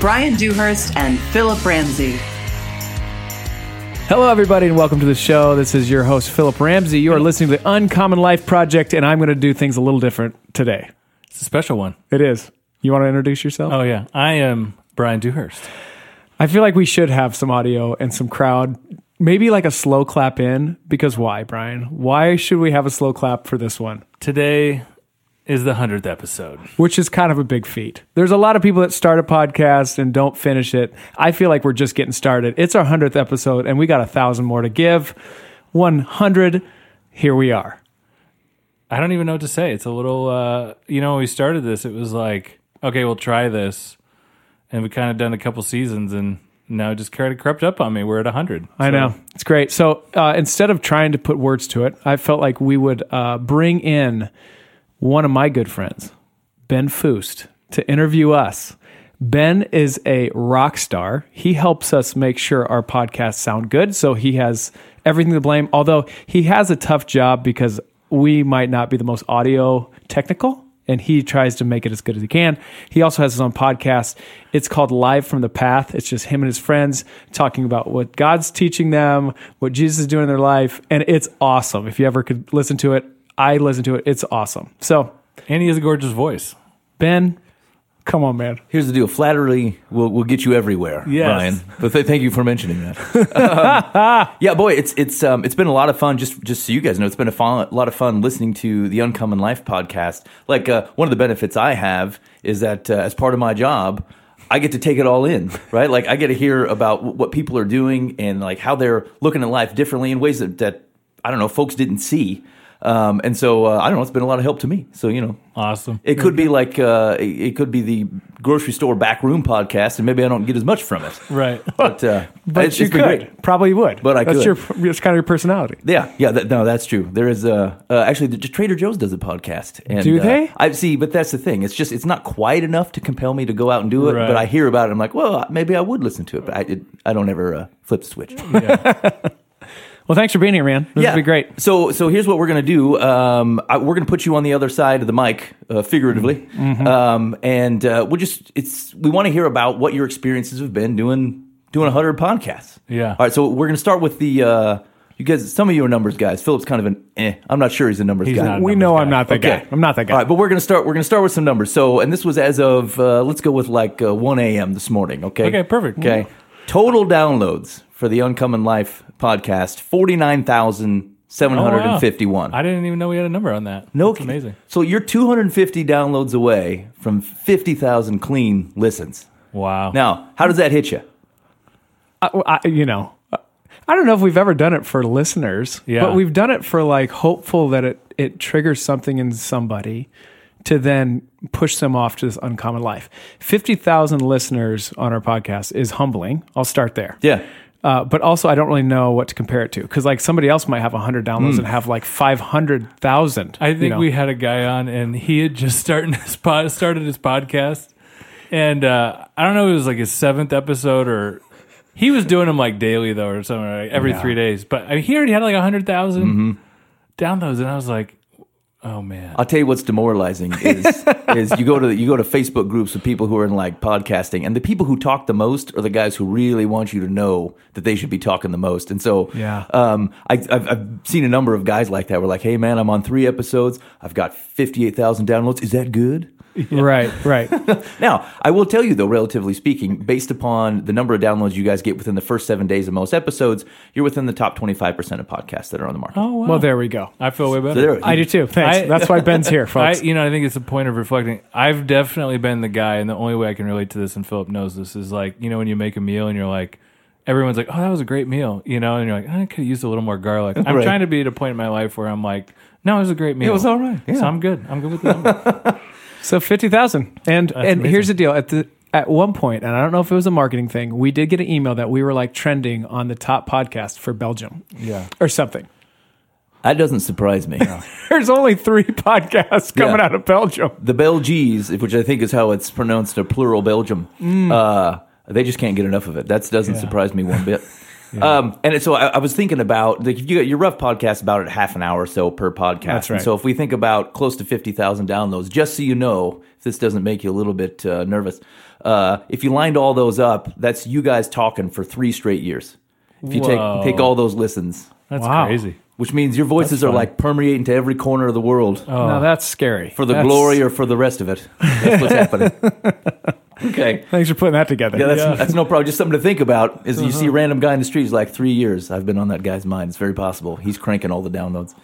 Bryan Dewhurst and Phillip Ramsey. Hello, everybody, and welcome to the show. This is your host, Phillip Ramsey. You are listening to the Uncommon Life Project, and I'm going to do things a little different today. It's a special one. It is. You want to introduce yourself? Oh yeah, I am Bryan Dewhurst. I feel like we should have some audio and some crowd, maybe like a slow clap in. Because why, Bryan? Why should we have a slow clap for this one? Today is the hundredth episode. Which is kind of a big feat. There's a lot of people that start a podcast and don't finish it. I feel like we're just getting started. It's our hundredth episode, and we got a thousand more to give. One hundred. Here we are. I don't even know what to say. It's a little, uh, you know, when we started this, it was like, okay, we'll try this, and we kind of done a couple seasons, and now it just kind of crept up on me. We're at hundred. I know. It's great. So uh, instead of trying to put words to it, I felt like we would uh, bring in one of my good friends, Ben Fust, to interview us. Ben is a rock star. He helps us make sure our podcasts sound good. So he has everything to blame, although he has a tough job because we might not be the most audio technical and he tries to make it as good as he can. He also has his own podcast. It's called Live from the Path. It's just him and his friends talking about what God's teaching them, what Jesus is doing in their life, and it's awesome. If you ever could listen to it, I listen to it. It's awesome. So, And he has a gorgeous voice. Ben, come on, man. Here's the deal: flattery will, will get you everywhere, Yes. Bryan. But th- thank you for mentioning that. Um, yeah, boy, it's it's um, it's been a lot of fun. Just just so you guys know, it's been a, fun, a lot of fun listening to the Uncommon Life podcast. Like uh, one of the benefits I have is that uh, as part of my job. I get to take it all in, right? Like I get to hear about w- what people are doing and like how they're looking at life differently in ways that, that I don't know folks didn't see. Um, and so uh, I don't know. It's been a lot of help to me. So you know, Awesome. it could be like uh, it could be the grocery store back room podcast, and maybe I don't get as much from it. right. But, uh, But it's, you it's could. great. Probably would. But I That's could. your it's kind of your personality. Yeah, yeah, that, no, that's true. There is uh, uh actually the, Trader Joe's does a podcast. And, Do uh, they? I see, but that's the thing. It's just it's not quite enough to compel me to go out and do it. Right. But I hear about it. I'm like, well, maybe I would listen to it. But I it, I don't ever uh, flip the switch. Well, thanks for being here, man. This would be great. So, so here's what we're gonna do. Um, I, we're gonna put you on the other side of the mic, uh, figuratively, Mm-hmm. um, and uh, we'll just it's we want to hear about what your experiences have been doing doing hundred podcasts. Yeah. All right. So we're gonna start with the. Uh, you guys, some of you are numbers guys. Phillip's kind of an eh. I'm not sure he's a numbers He's guy. We know guy. I'm not that guy. I'm not that guy. All right, but we're gonna start. We're gonna start with some numbers. So, and this was as of uh, let's go with like uh, 1 a.m. this morning. Okay. Okay, perfect. Okay. Total downloads for the Uncommon Life podcast forty nine thousand seven hundred and fifty one. Oh, I didn't even know we had a number on that. No, That's amazing. So you're 250 downloads away from 50,000 clean listens. Wow. Now, how does that hit you? I, I- you know, I don't know if we've ever done it for listeners, Yeah. but we've done it for like hopeful that it it triggers something in somebody to then push them off to this uncommon life. Fifty thousand listeners on our podcast is humbling. I'll start there. Yeah. Uh, but also, I don't really know what to compare it to because, like, somebody else might have 100 downloads Hmm. and have like 500,000. I think you know? we had a guy on, and he had just started his pod, started his podcast, and uh, I don't know if it was like his seventh episode or he was doing them like daily though or something like every three days. But I mean, he already had like hundred Mm-hmm. downloads, and I was like, oh man, I'll tell you what's demoralizing is is you go to you go to Facebook groups with people who are in like podcasting, and the people who talk the most are the guys who really want you to know that they should be talking the most. And so, Yeah. um, I, I've, I've seen a number of guys like that. We're like, hey man, I'm on three episodes. I've got fifty eight thousand downloads. Is that good? Right, right. Now, I will tell you though, relatively speaking, based upon the number of downloads you guys get within the first seven days of most episodes, you're within the top 25% of podcasts that are on the market. oh wow. well, there we go. I feel way better. So there- I do too. Thanks. I- That's why Ben's here, I, folks. you know, I think it's a point of reflecting. I've definitely been the guy, and the only way I can relate to this, and Phillip knows this, is like, you know, when you make a meal and you're like, everyone's like, oh, that was a great meal, you know, and you're like, I could have used a little more garlic. I'm Right. trying to be at a point in my life where I'm like, no, it was a great meal. It was all right, yeah. So I'm good. I'm good with the number. So fifty thousand, and and amazing. here's the deal: at the at one point, and I don't know if it was a marketing thing, we did get an email that we were like trending on the top podcast for Belgium Yeah. or something. That doesn't surprise me. There's only three podcasts coming Yeah. out of Belgium. the Belgies, which I think is how it's pronounced, a plural Belgium. Uh, they just can't get enough of it. That doesn't Yeah. surprise me one bit. Um, and so I, I was thinking about like if you got your rough podcast about at half an hour or so per podcast. That's And so if we think about close to fifty thousand downloads, just so you know, if this doesn't make you a little bit uh, nervous, uh, if you lined all those up, that's you guys talking for three straight years. If you Whoa. take take all those listens, That's Wow. crazy. which means your voices are fun. like permeating to every corner of the world Oh, Now that's scary. for the That's- glory or for the rest of it. That's what's happening. Okay. Thanks for putting that together. Yeah, that's, Yeah. that's no problem. Just something to think about. Is you see a random guy in the street, he's like three years. I've been on that guy's mind. It's very possible. He's cranking all the downloads.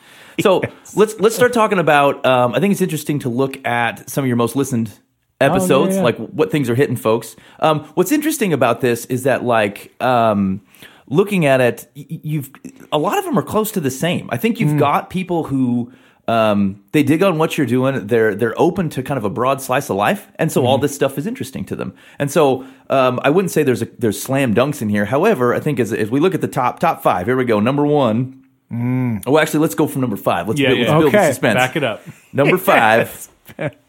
So let's let's start talking about. Um, I think it's interesting to look at some of your most listened episodes, yeah. like what things are hitting folks. Um, what's interesting about this is that like. Um, Looking at it, you've a lot of them are close to the same. I think you've got people who um, they dig on what you're doing. They're they're open to kind of a broad slice of life, and so all this stuff is interesting to them. And so um, I wouldn't say there's a, there's slam dunks in here. However, I think as as we look at the top top five, here we go. Number one. Oh, actually, let's go from number five. Let's, Yeah, build, yeah. let's build the Okay. suspense. Back it up. Number five,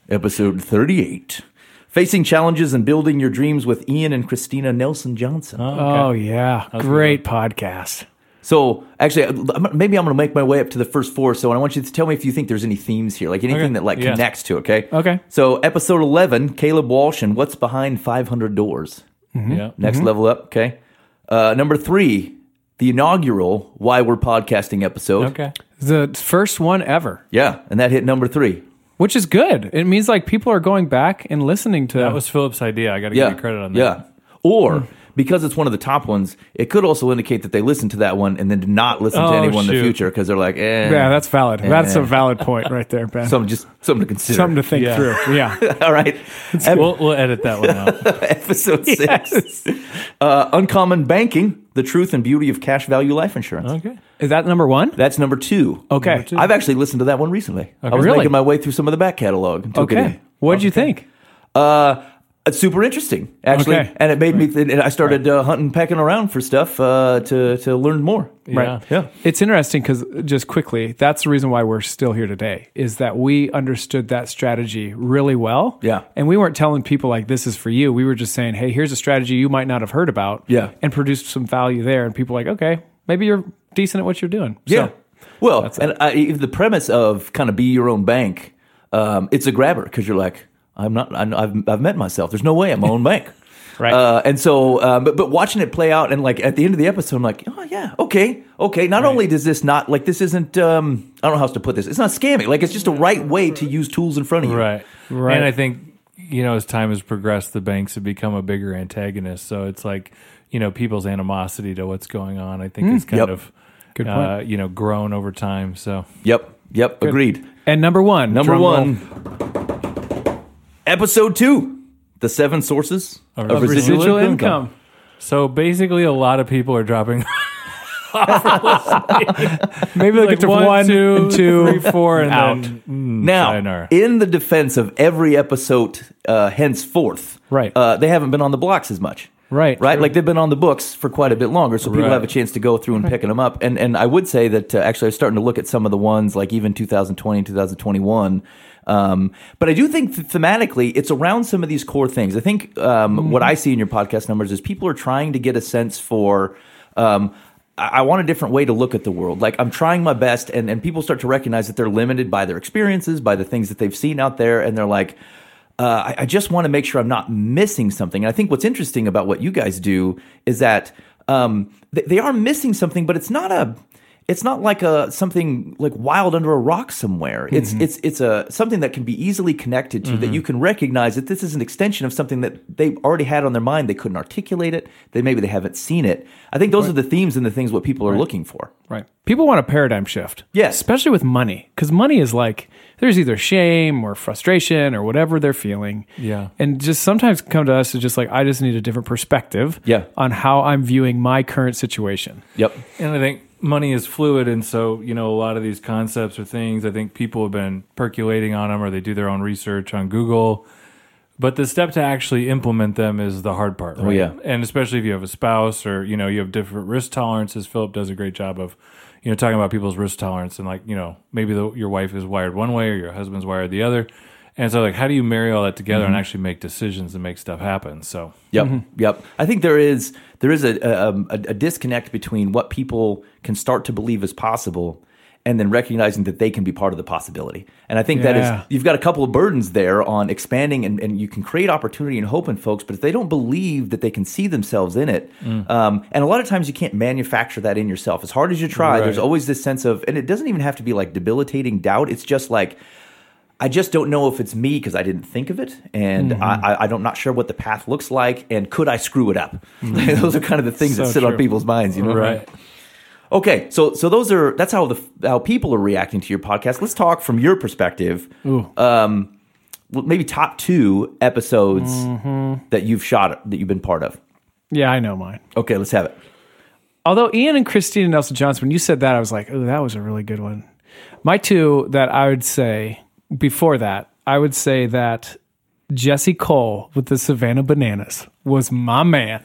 episode 38. Facing challenges and building your dreams with Ian and Christina Nelson Johnson. Oh yeah, great podcast. So, actually, maybe I'm going to make my way up to the first four. So, I want you to tell me if you think there's any themes here, like anything Okay. that like Yeah. connects to. Okay. Okay. So, episode 11, Caleb Walsh and what's behind 500 doors. Mm-hmm. Yeah. Next mm-hmm. level up. Okay. Uh, number three, the inaugural Why We're Podcasting episode. Okay. The first one ever, Yeah, and that hit number three. which is good. It means like people are going back and listening to That That was Phillip's idea. I got to yeah. give you credit on that. Yeah. Or hmm. Because it's one of the top ones, it could also indicate that they listened to that one and then did not listen to Oh, anyone in the future because they're like, eh. Yeah, that's valid. That's a valid point right there, Ben. something just something to consider. Something to think Yeah. through. Yeah. All right. Ep- We'll, we'll edit that one out. episode six. Uh, Uncommon Banking: The Truth and Beauty of Cash Value Life Insurance. Okay. Is that number one? That's number two. Okay. Number two. I've actually listened to that one recently. I was Really? making my way through some of the back catalog. And took it Okay. What'd you think? Uh, it's super interesting, actually, Okay. and it made me. Th- and I started uh, hunting, pecking around for stuff uh, to to learn more. Yeah. Yeah. It's interesting because just quickly, that's the reason why we're still here today is that we understood that strategy really well. Yeah. And we weren't telling people like this is for you. We were just saying, hey, here's a strategy you might not have heard about. Yeah. And produced some value there. And people like, okay, maybe you're decent at what you're doing. Yeah. So, well, and I, the premise of kind of be your own bank, um, it's a grabber because you're like, I'm not. I, I've I've met myself. There's no way I'm my own bank. Right. Uh, and so, um, but but watching it play out, and like at the end of the episode, I'm like, oh yeah, okay, okay. Not only does this not like this isn't. Um, I don't know how else to put this. It's not scamming. Like it's just a right way to use tools in front of you. Right. Right. And I think, you know, as time has progressed, the banks have become a bigger antagonist. So it's like, you know, people's animosity to what's going on, I think, is kind Yep. of, Good uh, you know, grown over time. So, Yep. Yep. Agreed. and number one. Number drum roll. One. Episode two. The seven sources of, Of residual, Residual income. income. so basically, a lot of people are dropping Maybe they'll like get to one, one, two, and two, three, four, and out. then mm, Now, sayonara. in the defense of every episode uh, henceforth, Right. uh, they haven't been on the blocks as much. Right. Right, like they've been on the books for quite a bit longer, so people Right. have a chance to go through and picking them up. And and I would say that uh, actually, I was starting to look at some of the ones like even 2020 and 2021. Um, but I do think th- thematically, it's around some of these core things. I think um, what I see in your podcast numbers is people are trying to get a sense for. Um, I want a different way to look at the world. Like I'm trying my best, and, and people start to recognize that they're limited by their experiences, by the things that they've seen out there, and they're like, uh, I, I just want to make sure I'm not missing something. And I think what's interesting about what you guys do is that um, th- they are missing something, but it's not a. It's not like a something like wild under a rock somewhere. It's mm-hmm. it's it's a something that can be easily connected to that mm-hmm. you can recognize that this is an extension of something that they already had on their mind. They couldn't articulate it. They maybe they haven't seen it. I think those are the themes and the things what people are looking for. Right. People want a paradigm shift. Yes. Especially with money. Because money is like, there's either shame or frustration or whatever they're feeling. Yeah. And just sometimes come to us is just like, I just need a different perspective Yeah. on how I'm viewing my current situation. Yep. And I think money is fluid, and so you know a lot of these concepts or things. I think people have been percolating on them, or they do their own research on Google. But the step to actually implement them is the hard part, right? Oh, yeah. And especially if you have a spouse or, you know, you have different risk tolerances. Phillip does a great job of, you know, talking about people's risk tolerance and like, you know, maybe the, your wife is wired one way or your husband's wired the other. And so like how do you marry all that together Mm-hmm. and actually make decisions and make stuff happen? So Yep, Mm-hmm. yep. I think there is there is a, a, a, a disconnect between what people can start to believe is possible and then recognizing that they can be part of the possibility. And I think that Yeah. is you've got a couple of burdens there on expanding and, and you can create opportunity and hope in folks, but if they don't believe that they can see themselves in it, Mm. um, and a lot of times you can't manufacture that in yourself. As hard as you try, there's always this sense of, and it doesn't even have to be like debilitating doubt. It's just like I just don't know if it's me because I didn't think of it, and Mm-hmm. I, I, I'm not sure what the path looks like, and could I screw it up? those are kind of the things that Mm-hmm. So sit on people's minds, you know. Right. Okay, so so those are that's how the how people are reacting to your podcast. Let's talk from your perspective. Ooh. Um, maybe top two episodes Mm-hmm. that you've shot that you've been part of. Yeah, I know mine. Okay, let's have it. Although Ian and Christina Nelson Johnson, when you said that, I was like, oh, that was a really good one. My two that I would say before that, I would say that Jesse Cole with the Savannah Bananas was my man.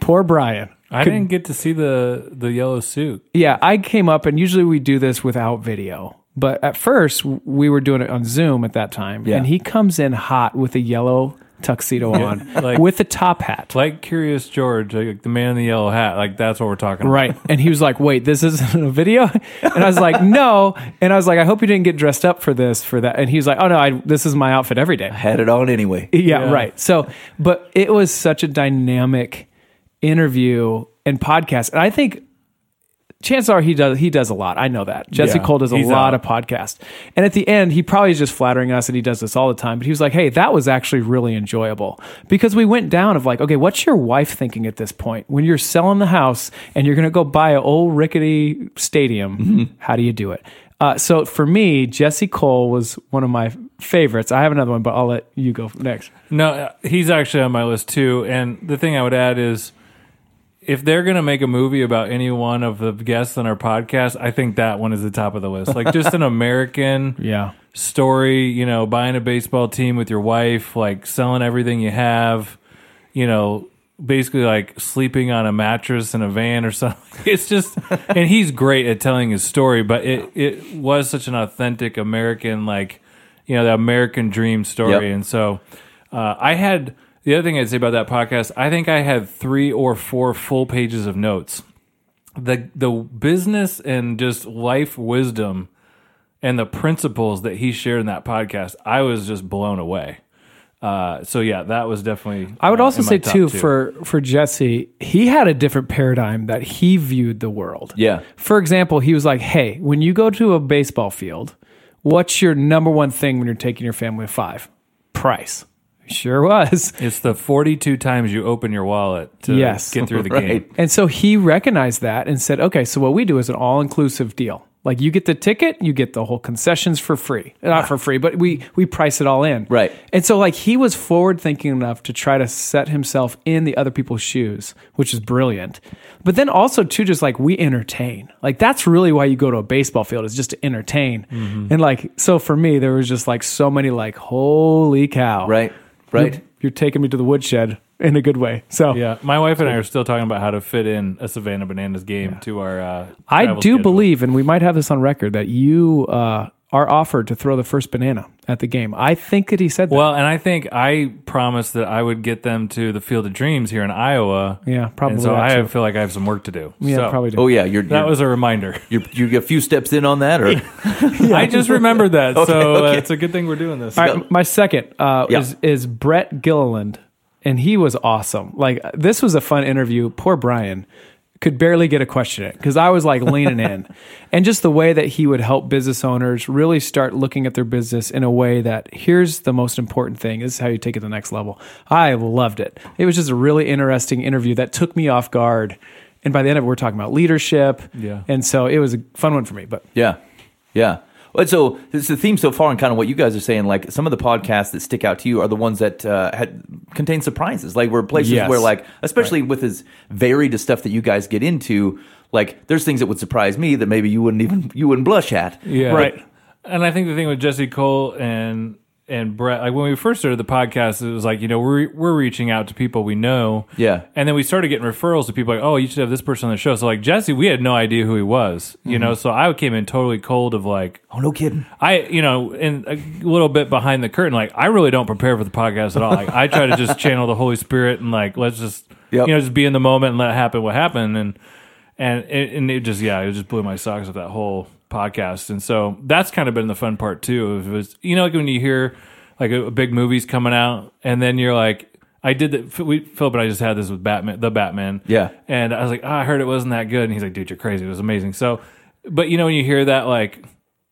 Poor Bryan. I Could- didn't get to see the the yellow suit. Yeah, I came up, and usually we do this without video. But at first, we were doing it on Zoom at that time. Yeah. And he comes in hot with a yellow tuxedo on like- with a top hat. Like Curious George, like the man in the yellow hat. Like that's what we're talking about. Right. And he was like, wait, this isn't a video? And I was like, no. And I was like, I hope you didn't get dressed up for this, for that. And he was like, oh, no, I, this is my outfit every day. I Had it on anyway. Yeah, Yeah. right. So, but it was such a dynamic interview and podcast. And I think chances are he does he does a lot. I know that. Jesse Yeah, Cole does a lot out. of podcasts. And at the end, he probably is just flattering us and he does this all the time. But he was like, hey, that was actually really enjoyable. Because we went down of like, okay, what's your wife thinking at this point? When you're selling the house and you're gonna go buy an old rickety stadium, how do you do it? Uh, so for me, Jesse Cole was one of my favorites. I have another one, but I'll let you go next. No, uh, he's actually on my list too. And the thing I would add is, if they're gonna make a movie about any one of the guests on our podcast, I think that one is the top of the list. Like just an American Yeah. story, you know, buying a baseball team with your wife, like selling everything you have, you know, basically like sleeping on a mattress in a van or something. It's just, and he's great at telling his story, but it, it was such an authentic American, like, you know, the American dream story. Yep. And so uh, I had, the other thing I'd say about that podcast, I think I had three or four full pages of notes. The, the business and just life wisdom and the principles that he shared in that podcast, I was just blown away. Uh, so yeah, that was definitely. I would uh, also in my say too two. for for Jesse, he had a different paradigm that he viewed the world. Yeah. For example, he was like, "Hey, when you go to a baseball field, what's your number one thing when you're taking your family of five? Price." Sure was. it's the forty-two times you open your wallet to Yes. get through the Right. game. And so he recognized that and said, okay, so what we do is an all inclusive deal. Like you get the ticket, you get the whole concessions for free. Not for free, but we we price it all in. Right. And so like he was forward thinking enough to try to set himself in the other people's shoes, which is brilliant. But then also too just like we entertain. Like that's really why you go to a baseball field is just to entertain. Mm-hmm. And like so for me there was just like so many like holy cow. Right. Right. You're, you're taking me to the woodshed in a good way. So Yeah, my wife and I are still talking about how to fit in a Savannah Bananas game to our. Uh, I do schedule. believe, and we might have this on record, that you uh, are offered to throw the first banana at the game. I think that he said that. Well, and I think I promised that I would get them to the Field of Dreams here in Iowa. Yeah, probably And so I too. feel like I have some work to do. yeah, So, probably do. Oh yeah, you're, That you're, was a reminder. you're you're a few steps in on that, or I just remembered that, so uh, it's a good thing we're doing this. All right, my second uh, Yeah. is is Brett Gilliland, and he was awesome. Like this was a fun interview. Poor Bryan could barely get a question in because I was like leaning in, and just the way that he would help business owners really start looking at their business in a way that here's the most important thing. This is how you take it to the next level. I loved it. It was just a really interesting interview that took me off guard. And by the end of it, we're talking about leadership. Yeah. And so it was a fun one for me. But Yeah, yeah. So it's the theme so far, and kind of what you guys are saying. Like some of the podcasts that stick out to you are the ones that uh, had contain surprises. Like were places Yes. where, like, especially with as varied as stuff that you guys get into. Like, there's things that would surprise me that maybe you wouldn't even you wouldn't blush at. Yeah. Right. And I think the thing with Jesse Cole and and Brett, like when we first started the podcast, it was like you know we're we're reaching out to people we know, Yeah. and then we started getting referrals to people like, oh, you should have this person on the show. So like Jesse, we had no idea who he was, you mm-hmm. know. So I came in totally cold of like, Oh, no kidding. I, you know, and a little bit behind the curtain, like I really don't prepare for the podcast at all. Like I try to just channel the Holy Spirit and like let's just, Yep. you know, just be in the moment and let it happen what happened. And and it, and it just yeah, it just blew my socks off that whole podcast. And so that's kind of been the fun part too. It was you know like when you hear like a, a big movie's coming out and then you're like. I did that. We, Phillip and I just had this with Batman, the Batman. Yeah. And I was like, oh, I heard it wasn't that good. And he's like, dude, you're crazy. It was amazing. So, but you know, when you hear that, like,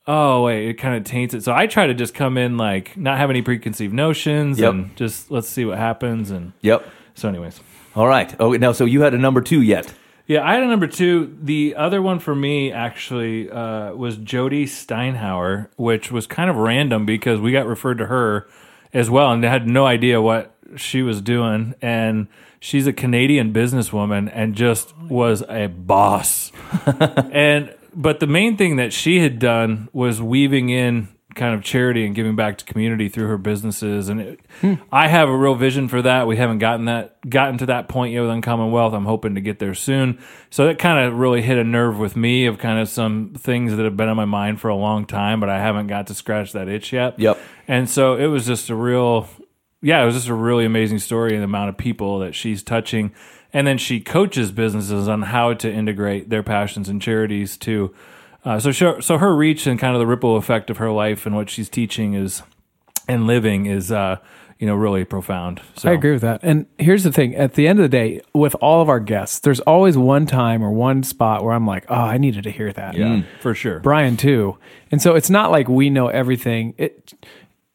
oh, wait, it kind of taints it. So I try to just come in, like, not have any preconceived notions Yep. and just let's see what happens. And Yep. so, anyways. All right. Oh, now, so you had a number two yet. Yeah, I had a number two. The other one for me actually uh, was Jody Steinhauer, which was kind of random because we got referred to her as well and had no idea what she was doing. And she's a Canadian businesswoman and just was a boss. and but the main thing that she had done was weaving in kind of charity and giving back to community through her businesses and it, hmm. I have a real vision for that. We haven't gotten that gotten to that point yet with Uncommon Wealth. I'm hoping to get there soon. So that kind of really hit a nerve with me of kind of some things that have been on my mind for a long time, but I haven't got to scratch that itch yet. Yep. And so it was just a real yeah, it was just a really amazing story and the amount of people that she's touching. And then she coaches businesses on how to integrate their passions and charities to. Uh, so, so, so her reach and kind of the ripple effect of her life and what she's teaching is and living is, uh, you know, really profound. So I agree with that. And here's the thing: at the end of the day, with all of our guests, there's always one time or one spot where I'm like, "Oh, I needed to hear that." Yeah, for sure. Bryan too. And so it's not like we know everything. It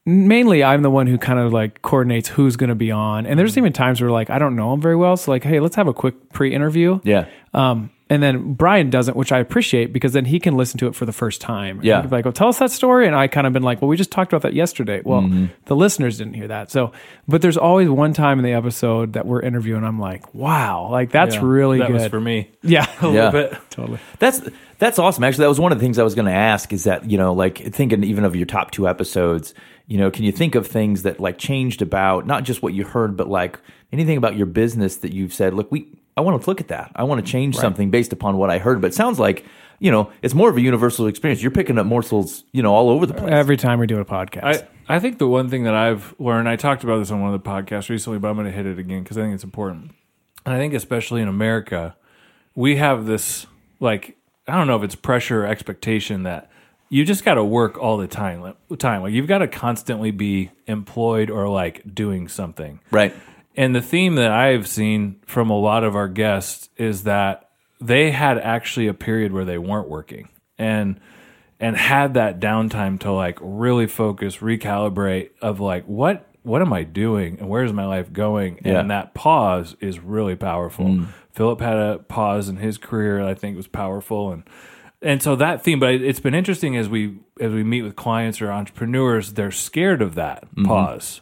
mainly I'm the one who kind of like coordinates who's going to be on. And there's even times where like I don't know him very well, so like, hey, let's have a quick pre-interview. Yeah. Um, and then Bryan doesn't, which I appreciate because then he can listen to it for the first time. And Yeah. he can be like, well, tell us that story. And I kind of been like, well, we just talked about that yesterday. Well, Mm-hmm. the listeners didn't hear that. So, but there's always one time in the episode that we're interviewing. I'm like, wow, like that's Yeah, really that good. was for me. yeah, a Yeah. little bit. Totally. That's that's awesome. Actually, that was one of the things I was going to ask. Is that you know, like thinking even of your top two episodes, you know, can you think of things that like changed about not just what you heard, but like anything about your business that you've said, look, we I want to look at that. I want to change something based upon what I heard. But it sounds like you know, it's more of a universal experience. You're picking up morsels, you know, all over the place. Every time we do a podcast. I, I think the one thing that I've learned, I talked about this on one of the podcasts recently, but I'm going to hit it again because I think it's important. And I think, especially in America, we have this, like, I don't know if it's pressure or expectation that you just got to work all the time. Time. Like, you've got to constantly be employed or like doing something. right. And the theme that I've seen from a lot of our guests is that they had actually a period where they weren't working and and had that downtime to like really focus, recalibrate of like what what am I doing and where's my life going? Yeah. And that pause is really powerful. Mm. Phillip had a pause in his career that I think was powerful and and so that theme, but it's been interesting as we as we meet with clients or entrepreneurs, they're scared of that mm-hmm. pause.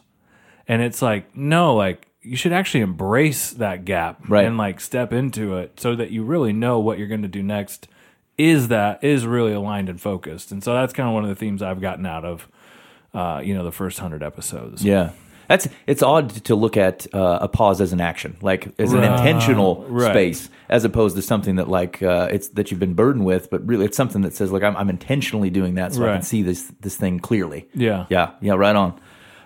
And it's like, no, like you should actually embrace that gap Right. and like step into it so that you really know what you're going to do next is that is really aligned and focused. And so that's kind of one of the themes I've gotten out of uh, you know, the first 100 episodes. Yeah. That's it's odd to look at uh, a pause as an action, like as an Right. intentional Right. space, as opposed to something that like uh, it's that you've been burdened with, but really it's something that says like I'm, I'm intentionally doing that so I can see this this thing clearly. Yeah. yeah, yeah, right on.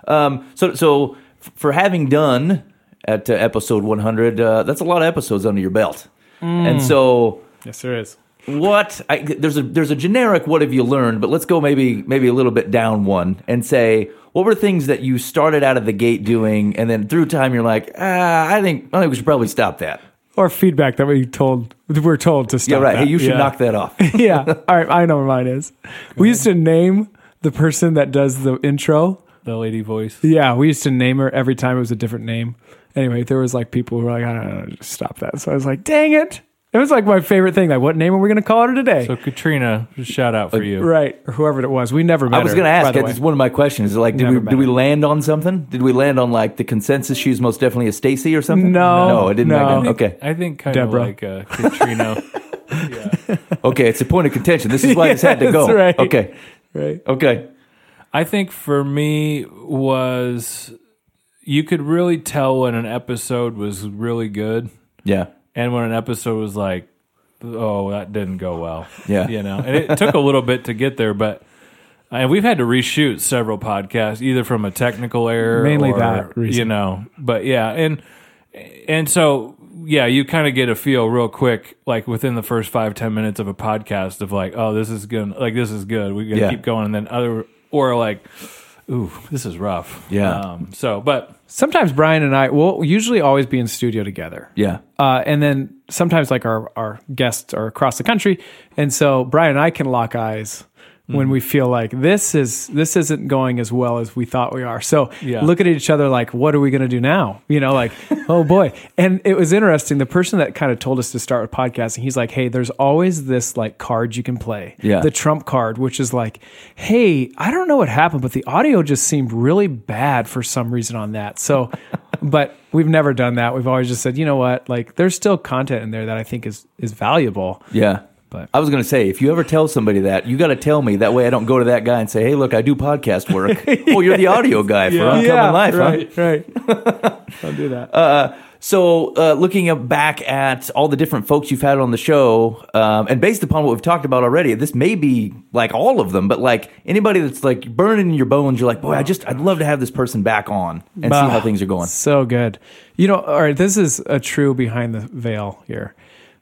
Um, so so for having done at uh, episode 100, uh, that's a lot of episodes under your belt, and so yes, there is. what I, there's a there's a generic what have you learned but let's go maybe maybe a little bit down one and say what were things that you started out of the gate doing and then through time you're like ah, I think I think we should probably stop that Or feedback that we told we're told to stop. yeah right that. hey you should Yeah. knock that off yeah. All right. I know where mine is. We used to name the person that does the intro. The lady voice. Yeah, we used to name her every time it was a different name. Anyway, there was like people who were like, I don't know, just stop that. So I was like, dang it. It was like my favorite thing. Like, what name are we going to call her today? So Katrina, just shout out for you. right. Or whoever it was. We never met I was going to ask it's one of my questions like did Never we did we land on something did we land on like the consensus she was most definitely a Stacy or something No, no it didn't no. make I think- okay I think kind Deborah. of like uh, Katrina. okay it's a point of contention this is why this had to go that's right. okay Right. okay I think for me was you could really tell when an episode was really good Yeah. and when an episode was like, oh, that didn't go well. Yeah. You know, and it took a little bit to get there, but and we've had to reshoot several podcasts, either from a technical error, Mainly or, that reason. you know. But yeah, and and so yeah, you kind of get a feel real quick, like within the first five ten minutes of a podcast, of like, oh, this is good, like this is good, we got to Yeah. keep going, and then other or like, ooh, this is rough. Yeah. Um, so, but Sometimes Bryan and I will usually always be in studio together. Yeah. Uh, and then sometimes like our, our guests are across the country. And so Bryan and I can lock eyes Mm. when we feel like this is this isn't going as well as we thought we are. So Yeah. look at each other like, what are we gonna do now? You know, like, oh boy. And it was interesting. The person that kind of told us to start with podcasting, he's like, Hey, there's always this like card you can play. Yeah. The Trump card, which is like, hey, I don't know what happened, but the audio just seemed really bad for some reason on that. So, but we've never done that. We've always just said, you know what, like there's still content in there that I think is is valuable. Yeah. But- I was going to say, if you ever tell somebody that, you got to tell me. That way I don't go to that guy and say, hey, look, I do podcast work. oh, you're the audio guy for Uncommon Life, huh? right, right. Don't do that. So, uh, looking back at all the different folks you've had on the show, um, and based upon what we've talked about already, this may be like all of them, but like anybody that's like burning in your bones, you're like, boy, I just, I'd love to have this person back on and see how things are going. So good. You know, all right, this is a true behind the veil here.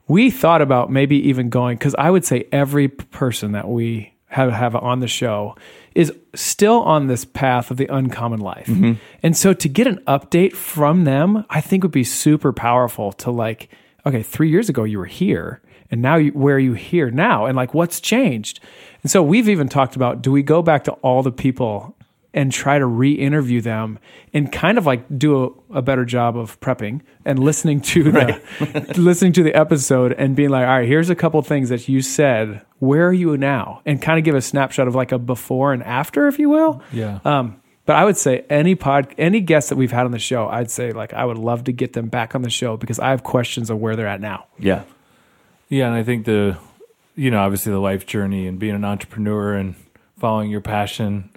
We thought about maybe even going because I would say every person that we have have on the show is still on this path of the uncommon life. Mm-hmm. And so to get an update from them, I think would be super powerful to like, okay, three years ago you were here and now you, where are you here now? And like, what's changed? And so we've even talked about, do we go back to all the people and try to re-interview them and kind of like do a, a better job of prepping and listening to the listening to the episode and being like all right here's a couple things that you said where are you now and kind of give a snapshot of like a before and after if you will Yeah. um, but I would say any pod, any guest that we've had on the show, I'd say like I would love to get them back on the show because I have questions of where they're at now. Yeah. Yeah, and I think the, you know, obviously the life journey and being an entrepreneur and following your passion,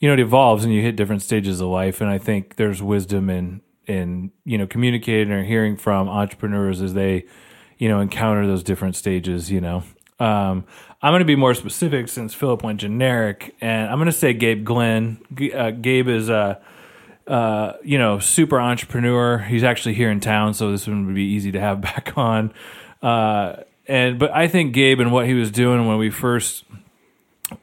you know, it evolves and you hit different stages of life. And I think there's wisdom in in you know communicating or hearing from entrepreneurs as they, you know, encounter those different stages. You know, um, I'm going to be more specific since Phillip went generic, and I'm going to say Gabe Glenn. G- Uh, Gabe is a uh, you know, super entrepreneur. He's actually here in town, so this one would be easy to have back on. Uh, and but I think Gabe and what he was doing when we first,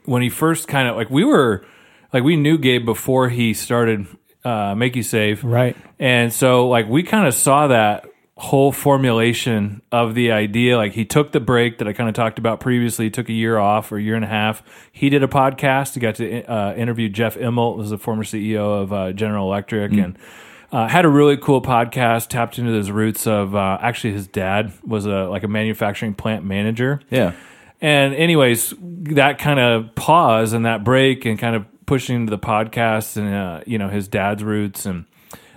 when he first kind of like we were, like we knew Gabe before he started uh, Make You Save, Right. and so like we kind of saw that whole formulation of the idea. Like he took the break that I kind of talked about previously. He took a year off or a year and a half. He did a podcast. He got to uh, interview Jeff Immelt, was the former CEO of uh, General Electric, and uh, had a really cool podcast. Tapped into his roots of uh, actually his dad was a like a manufacturing plant manager. Yeah. And anyways, that kind of pause and that break and kind of pushing into the podcast and uh, you know his dad's roots and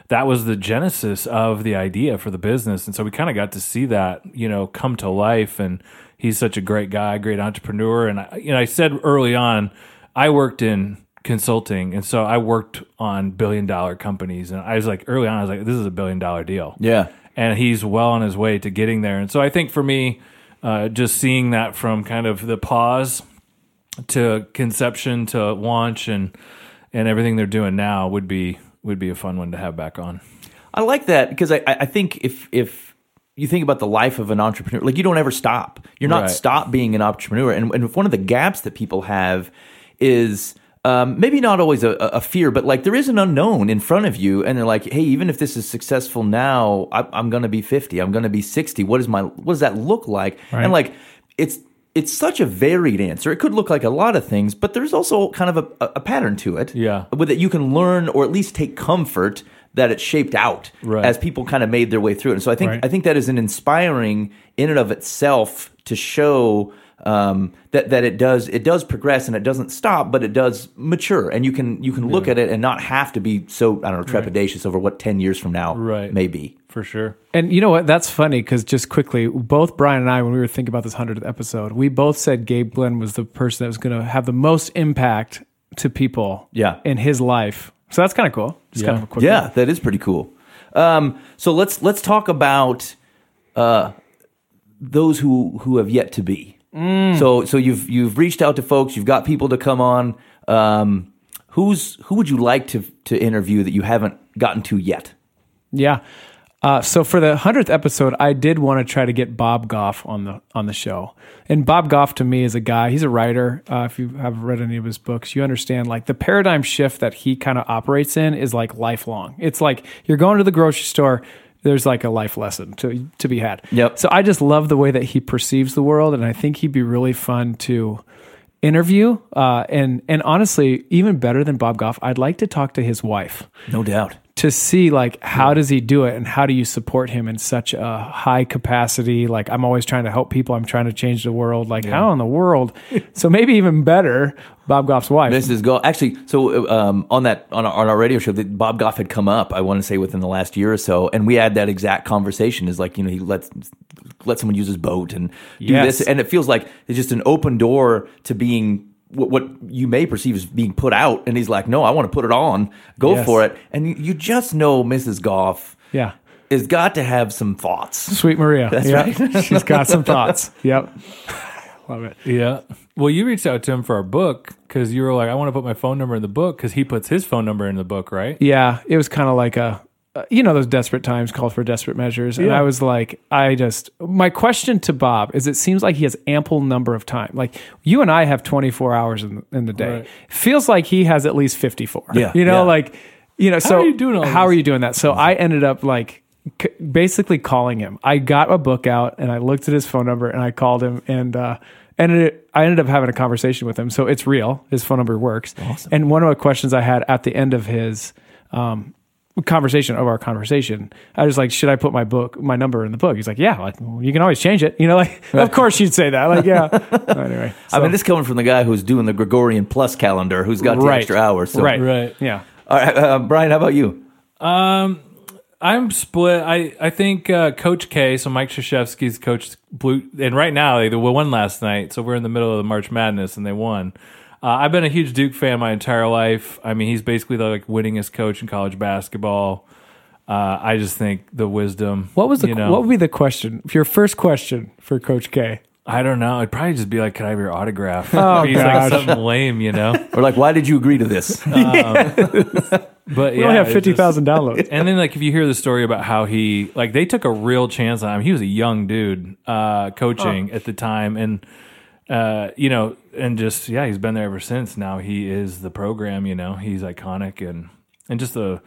that was the genesis of the idea for the business. And so we kind of got to see that you know come to life. And he's such a great guy, great entrepreneur. And I, you know, I said early on, I worked in consulting, and so I worked on billion dollar companies. And I was like, early on, I was like, this is a billion dollar deal Yeah. and he's well on his way to getting there. And so I think for me, uh, just seeing that from kind of the pause to conception to launch and and everything they're doing now would be would be a fun one to have back on. I like that because I, I think if if you think about the life of an entrepreneur, like you don't ever stop. You're not Right. stop being an entrepreneur. And, and if one of the gaps that people have is um, maybe not always a, a fear, but like there is an unknown in front of you, and they're like, hey, even if this is successful now, I, I'm going to be 50. I'm going to be 60. What is my what does that look like? And like it's it's such a varied answer. It could look like a lot of things, but there's also kind of a, a pattern to it. Yeah. With it, you can learn or at least take comfort that it's shaped out Right. as people kind of made their way through it. And so I think Right. I think that is an inspiring in and of itself to show um, that that it does it does progress and it doesn't stop, but it does mature. And you can you can look at it and not have to be so I don't know trepidatious over what ten years from now Right. may be. For sure. And you know what? That's funny because just quickly, both Bryan and I, when we were thinking about this hundredth episode, we both said Gabe Glenn was the person that was going to have the most impact to people Yeah. in his life. So that's kind of cool. Just kind Yeah. of a quick Yeah, that is pretty cool. Um, so let's let's talk about uh, those who who have yet to be. So so you've you've reached out to folks. You've got people to come on. Um, who's who would you like to to interview that you haven't gotten to yet? Yeah. Uh, so for the hundredth episode, I did want to try to get Bob Goff on the on the show. And Bob Goff to me is a guy. He's a writer. Uh, if you have read any of his books, you understand like the paradigm shift that he kind of operates in is like lifelong. It's like you're going to the grocery store. There's like a life lesson to to be had. Yep. So I just love the way that he perceives the world, and I think he'd be really fun to interview. Uh, and and honestly, even better than Bob Goff, I'd like to talk to his wife No doubt. To see like how does he do it and how do you support him in such a high capacity like i'm always trying to help people i'm trying to change the world like how in the world so maybe even better bob goff's wife Mrs. Goff. Actually, so um, on that on our, on our radio show, that Bob Goff had come up. I want to say within the last year or so, and we had that exact conversation. Is like you know he lets let someone use his boat and do Yes. this, and it feels like it's just an open door to being what, what you may perceive as being put out. And he's like, no, I want to put it on. Go Yes. for it. And you, you just know Mrs. Goff yeah has got to have some thoughts. sweet maria That's Yep. right. she's got some thoughts yep love it Yeah. Well, you reached out to him for our book because you were like, I want to put my phone number in the book because he puts his phone number in the book, right? yeah it was kind of like a uh, you know those desperate times called for desperate measures and Yeah. i was like i just my question to bob is it seems like he has ample number of time like you and i have 24 hours in, in the day Right. feels like he has at least 54 Yeah, you know yeah. like you know so are you doing all how this? are you doing that so i ended up like c- basically calling him i got a book out and i looked at his phone number and i called him and uh ended I ended up having a conversation with him. So it's real. His phone number works. Awesome. And one of the questions I had at the end of his um, conversation of our conversation, I was like, "Should I put my book, my number in the book?" He's like, "Yeah, like well, you can always change it." You know, like of course you'd say that. Like, yeah. So I mean, this coming from the guy who's doing the Gregorian plus calendar, who's got the Right. extra hours. So. right, Right. yeah. All right, uh, Bryan, how about you? Um, I'm split. I I think uh, Coach K, so Mike Krzyzewski's coach blue, and right now they won last night. So we're in the middle of the March Madness, and they won. Uh, I've been a huge Duke fan my entire life. I mean, he's basically the like winningest coach in college basketball. Uh, I just think the wisdom. What was the you know, what would be the question? Your first question for Coach K? I don't know. It'd probably just be like, "Can I have your autograph?" Oh, He's gosh. like something lame, you know. Or like, why did you agree to this? But We yeah, only have fifty thousand fifty downloads. and then like if you hear the story about how he like they took a real chance on him he was a young dude uh coaching at the time and uh you know and just yeah he's been there ever since now he is the program you know he's iconic and and just the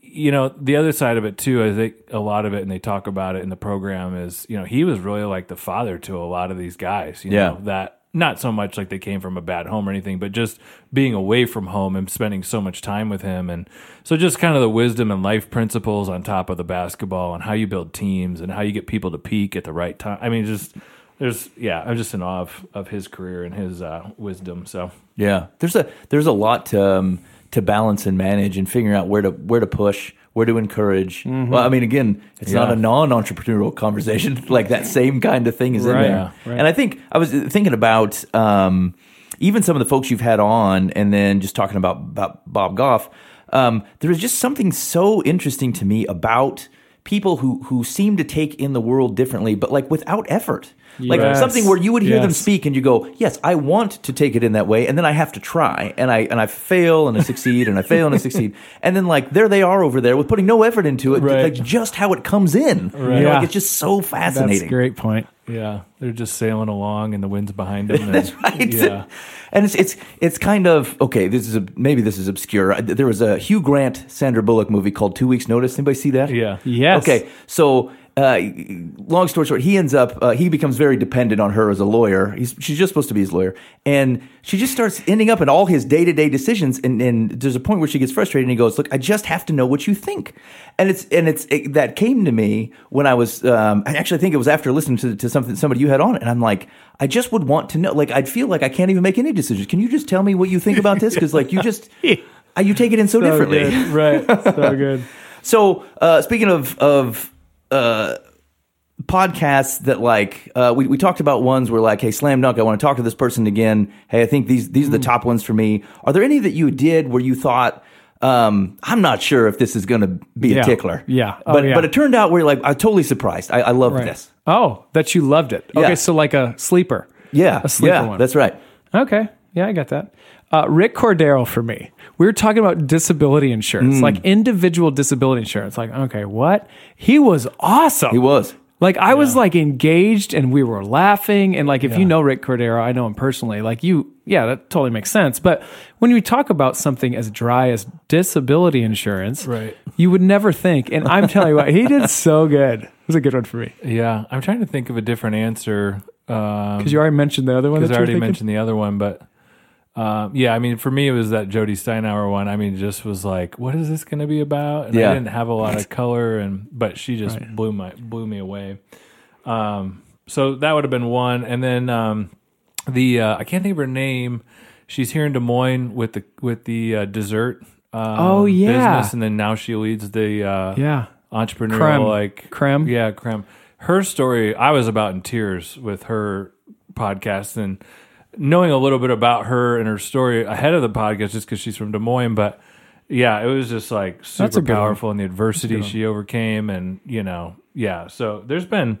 you know the other side of it too i think a lot of it and they talk about it in the program is you know he was really like the father to a lot of these guys you Yeah. know that not so much like they came from a bad home or anything but just being away from home and spending so much time with him and so just kind of the wisdom and life principles on top of the basketball and how you build teams and how you get people to peak at the right time i mean just there's yeah i'm just in awe of, of his career and his uh, wisdom so Yeah, there's a there's a lot to um, to balance and manage and figuring out where to where to push, where to encourage. Mm-hmm. Well, I mean, again, it's not a non-entrepreneurial conversation. like that same kind of thing is in Right, there. right. And I think I was thinking about um, even some of the folks you've had on, and then just talking about about Bob Goff. Um, there is just something so interesting to me about people who who seem to take in the world differently, but like without effort. Like Yes. something where you would hear them speak and you go, "Yes, I want to take it in that way," and then I have to try, and I and I fail and I succeed and I fail and I succeed, and then like there they are over there with putting no effort into it, Right. like just how it comes in. You know, Yeah. like it's just so That's fascinating. a great point. yeah they're just sailing along and the wind's behind them and, That's right. yeah And it's it's it's kind of okay. This is a, maybe this is obscure. There was a Hugh Grant Sandra Bullock movie called Two Weeks Notice. Anybody see that? yeah Yes. Okay, so uh, long story short, he ends up uh, he becomes very dependent on her as a lawyer. He's, she's just supposed to be his lawyer, and she just starts ending up in all his day to day decisions. And, and there's a point where she gets frustrated, and he goes, "Look, I just have to know what you think." And it's and it's it, that came to me when I was um, I actually think it was after listening to, to something somebody you had on, and I'm like, I just would want to know. Like, I'd feel like I can't even make any decisions. Can you just tell me what you think about this? Because like you just you take it in so, differently. good. right? So good. So, uh, speaking of of uh, podcasts that like uh, we we talked about ones where like, hey, slam dunk, I want to talk to this person again. Hey, I think these these are the top ones for me. Are there any that you did where you thought? Um, I'm not sure if this is going to be Yeah. a tickler. Yeah. Oh, but yeah. but it turned out where you're like I'm totally surprised. I, I love this. Oh, that you loved it. Yeah. Okay, so like a sleeper. Yeah, A sleeper yeah, one. that's right. Okay. Yeah, I got that. Uh, Rick Cordero for me. We were talking about disability Mm. insurance, like individual disability insurance. Like, okay, what? He was awesome. He was. Like I was like engaged and we were laughing and like if you know Rick Cordero, I know him personally. Like you, yeah, that totally makes sense. But when you talk about something as dry as disability insurance, Right. You would never think. And I'm telling you what, he did so good. It was a good one for me Yeah, I'm trying to think of a different answer. Um, because you already mentioned the other one. because I already thinking? mentioned the other one, but um, yeah, I mean, for me, it was that Jody Steinauer one. I mean, just was like, what is this going to be about? And Yeah. I didn't have a lot of color, and but she just blew my blew me away. Um, so that would have been one, and then um, the uh, I can't think of her name. She's here in Des Moines with the with the uh, dessert. Um, Oh, yeah. business, and then now she leads the uh, Yeah. entrepreneurial Creme. like Creme. yeah creme her story i was about in tears with her podcast and knowing a little bit about her and her story ahead of the podcast just because she's from des moines but yeah it was just like super a powerful and the adversity she overcame and you know yeah so there's been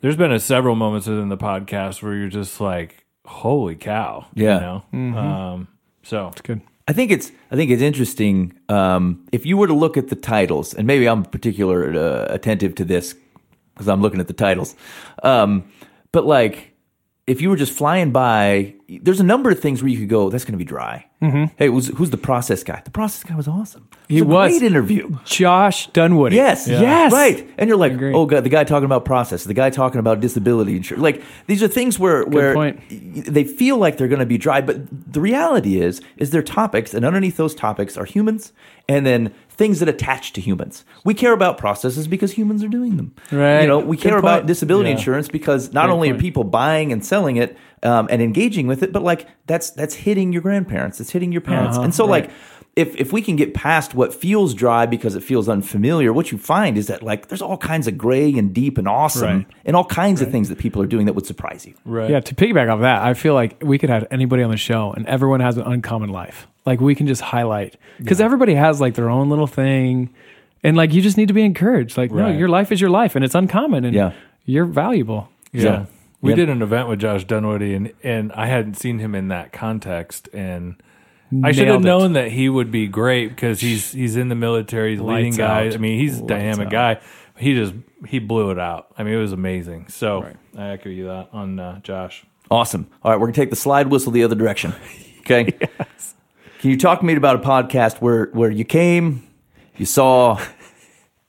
there's been a several moments within the podcast where you're just like holy cow Yeah. you know Mm-hmm. um so Good. I think it's I think it's interesting um, if you were to look at the titles, and maybe I'm particular uh, attentive to this because I'm looking at the titles. Um, but like, if you were just flying by, there's a number of things where you could go, "That's going to be dry." Mm-hmm. Hey, who's, who's the process guy? The process guy was awesome. It He a was. great interview. Josh Dunwoody. Yes, Yes. right. And you're like, oh god, the guy talking about process, the guy talking about disability insurance. Like these are things where where point. they feel like they're going to be dry, but the reality is is they're topics, and underneath those topics are humans, and then things that attach to humans. We care about processes because humans are doing them. Right. You know, we Good care about disability Yeah. insurance because not Great only point. are people buying and selling it um, and engaging with it, but like that's that's hitting your grandparents, it's hitting your parents, Uh-huh, and so right. like if if we can get past what feels dry because it feels unfamiliar, what you find is that like there's all kinds of gray and deep and awesome Right. and all kinds of things that people are doing that would surprise you. right Yeah, to piggyback off that, I feel like we could have anybody on the show and everyone has an uncommon life. Like we can just highlight because everybody has like their own little thing. And like you just need to be encouraged. Like, no, your life is your life and it's uncommon and Yeah. you're valuable. Yeah. So, we yeah. did an event with Josh Dunwoody and, and I hadn't seen him in that context and I should have it. known that he would be great because he's he's in the military, he's leading Lights guys. I mean, he's a Lights dynamic out. guy. He just he blew it out. I mean, it was amazing. So Right. I echo you that on uh, Josh. Awesome. All right, we're gonna take the slide whistle the other direction. Okay. Can you talk to me about a podcast where where you came, you saw,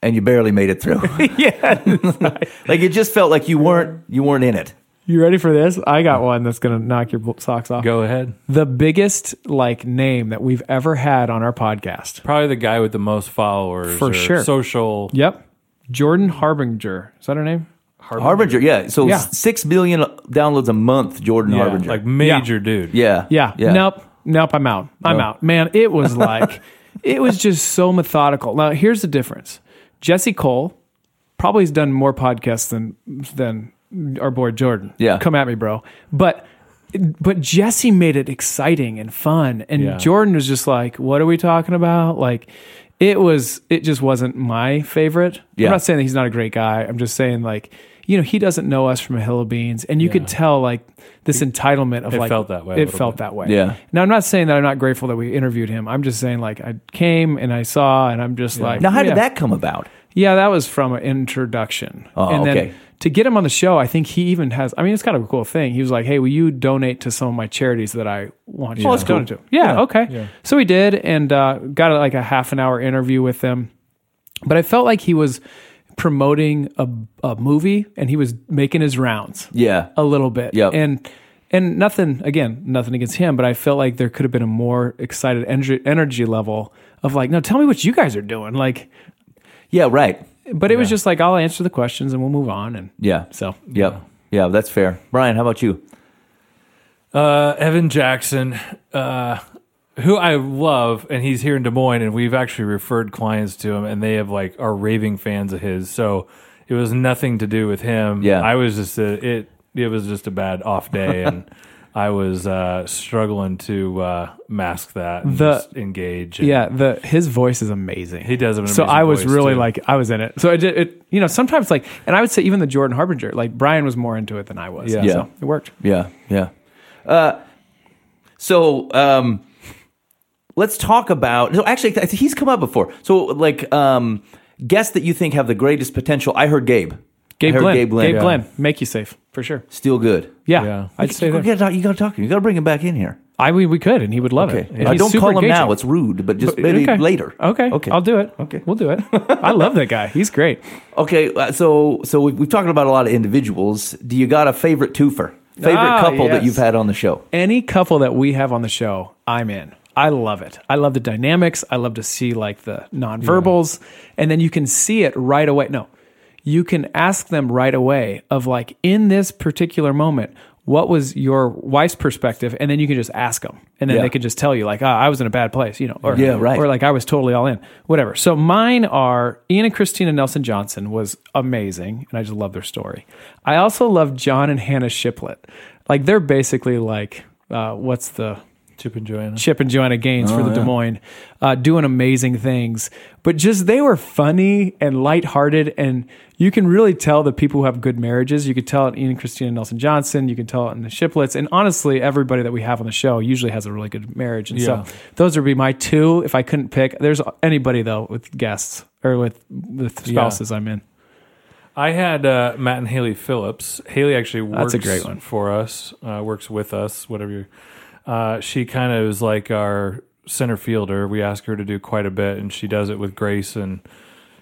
and you barely made it through? yeah. like it just felt like you weren't you weren't in it. You ready for this? I got one that's going to knock your socks off. Go ahead. The biggest like name that we've ever had on our podcast. Probably the guy with the most followers For or sure. Social Yep. Jordan Harbinger. Is that her name? Harbinger, yeah. So Yeah. six million downloads a month, Jordan yeah, Harbinger. like major dude. yeah, Yeah. yeah. Nope. Nope. I'm out. I'm No. out. Man, it was like, it was just so methodical. Now, here's the difference Jesse Cole probably has done more podcasts than, than our boy Jordan. Yeah. Come at me, bro. But, but Jesse made it exciting and fun. And Yeah. Jordan was just like, what are we talking about? Like, it was, it just wasn't my favorite. Yeah. I'm not saying that he's not a great guy. I'm just saying, like, you know, he doesn't know us from a hill of beans. And you could tell, like, this entitlement of It like, felt that way a It little felt bit. that way. Yeah. Now I'm not saying that I'm not grateful that we interviewed him. I'm just saying like I came and I saw and I'm just like Now, how yeah. did that come about? Yeah, that was from an introduction. Oh, and then okay. To get him on the show, I think he even has. I mean, it's kind of a cool thing. He was like, "Hey, will you donate to some of my charities that I want you Oh, to that's cool. donate to?" Yeah, Yeah. okay. Yeah. So we did, and uh, got like a half an hour interview with him. But I felt like he was promoting a, a movie, and he was making his rounds Yeah, a little bit. Yeah, And and nothing again, nothing against him, but I felt like there could have been a more excited energy, energy level of like, no, tell me what you guys are doing. Like, yeah, right. But it was just like I'll answer the questions and we'll move on. And Yeah, so yep, yeah. That's fair. Bryan, how about you? Uh, Evan Jackson, uh, who I love, and he's here in Des Moines, and we've actually referred clients to him, and they have like are raving fans of his. So it was nothing to do with him. Yeah. I was just a, it. It was just a bad off day, and I was uh, struggling to uh, mask that and The- just engage. and- Yeah, the his voice is amazing. He does have an So amazing I was voice, really too. like I was in it. So it, did- it you know sometimes like and I would say even the Jordan Harbinger like Bryan was more into it than I was. Yeah. Yeah. So it worked. Yeah, yeah. Uh, so um, let's talk about. No, actually, I think he's come up before. So like, um, guests that you think have the greatest potential. I heard Gabe. Gabe Glenn. Gabe Glenn. Gabe Glenn. Make you safe for sure. Still good. Yeah, Yeah. I'd say you, that. gotta talk, you gotta talk to him. You gotta bring him back in here. I we, we could and he would love Okay. it. And Uh, he's don't super call him engaging. now. It's rude, but just maybe okay. later. Okay. Okay. I'll do it. Okay. We'll do it. I love that guy. He's great. Okay. uh, So so we've, we've talked about a lot of individuals. Do you got a favorite twofer? Favorite Ah, couple that yes. you've had on the show? any couple that we have on the show, I'm in. I love it. I love the dynamics. I love to see like the nonverbals. And then you can see it right away. No, you can ask them right away of like, in this particular moment, what was your wife's perspective? And then you can just ask them. And then Yeah. they can just tell you, like, ah, I was in a bad place, you know, or, Yeah, right. or like I was totally all in, whatever. So mine are Ian and Christina Nelson Johnson was amazing. And I just love their story. I also love John and Hannah Shiplet. Like, they're basically like, uh, what's the Chip and Joanna. Chip and Joanna Gaines Oh, for the Des Moines, uh, doing amazing things. But just they were funny and lighthearted, and you can really tell the people who have good marriages. You could tell it in Ian Christina Nelson Johnson. You can tell it in the Shiplets, and honestly, everybody that we have on the show usually has a really good marriage. And Yeah. so those would be my two if I couldn't pick. There's anybody though with guests or with with spouses I'm in. I had uh, Matt and Haley Phillips. Haley actually works That's a great one. for us, uh, works with us, whatever. You, uh, she kind of is like our center fielder. We ask her to do quite a bit, and she does it with grace and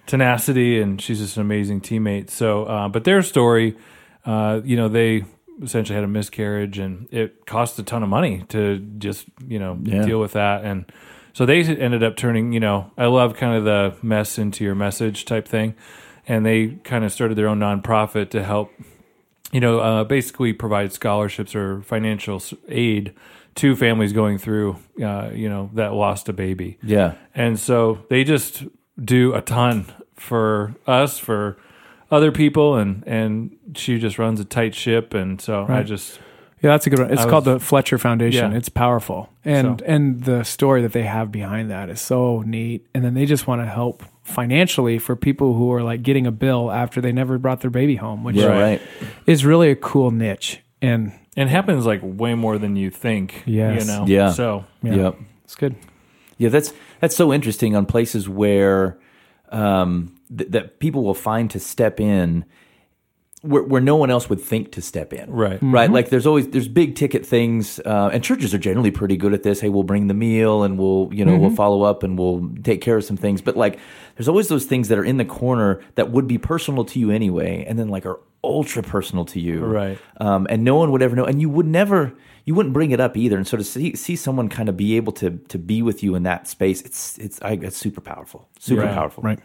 tenacity, and she's just an amazing teammate. So, uh, but their story, uh, you know, they essentially had a miscarriage, and it cost a ton of money to just you know Yeah. deal with that, and so they ended up turning. You know, I love kind of the mess into your message type thing and they kind of started their own nonprofit to help, you know, uh, basically provide scholarships or financial aid to families going through, uh, you know, that lost a baby. Yeah. And so they just do a ton for us, for other people, and and she just runs a tight ship. And so I just Yeah, that's a good one. It's I called was- the Fletcher Foundation. Yeah. It's powerful. And So- and the story that they have behind that is so neat. And then they just want to help financially for people who are like getting a bill after they never brought their baby home, which Yeah. Right. is really a cool niche. And and it happens like way more than you think. Yes. you know. Yeah. So yeah, Yep. it's good. Yeah, that's that's so interesting on places where um, th- that people will find to step in where, where no one else would think to step in. Right. Right. Like there's always there's big ticket things, uh, and churches are generally pretty good at this. Hey, we'll bring the meal, and we'll you know we'll follow up, and we'll take care of some things. But like there's always those things that are in the corner that would be personal to you anyway, and then like are ultra personal to you. Right. Um, and no one would ever know, and you would never. You wouldn't bring it up either, and so to see see someone kind of be able to to be with you in that space, it's it's I, it's super powerful, super Right. powerful. Right.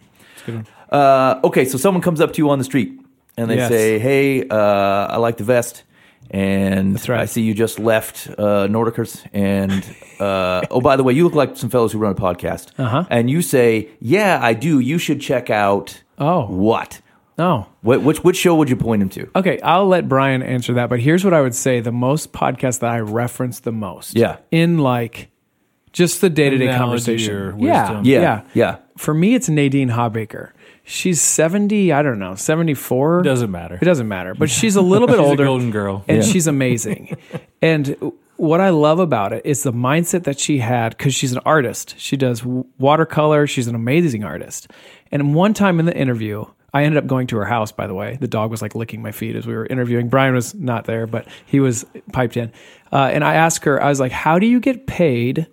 Uh, okay, so someone comes up to you on the street and they Yes. say, "Hey, uh, I like the vest, and right. I see you just left uh, Nordicers, and uh, oh, by the way, you look like some fellows who run a podcast." Uh-huh. And you say, "Yeah, I do. You should check out Oh. what? Oh. What which which show would you point him to?" Okay, I'll let Brian answer that, but here's what I would say the most podcast that I reference the most. Yeah. In like just the day to day conversation. Yeah. Yeah, yeah. yeah. For me, it's Nadine Hawbaker. She's 70, I don't know, 74. Doesn't matter. It doesn't matter, but she's a little bit She's a older. golden girl. And Yeah. she's amazing. and what I love about it is the mindset that she had because she's an artist. She does watercolor. She's an amazing artist. And one time in the interview, I ended up going to her house, by the way. The dog was like licking my feet as we were interviewing. Bryan was not there, but he was piped in. Uh, and I asked her, I was like, How do you get paid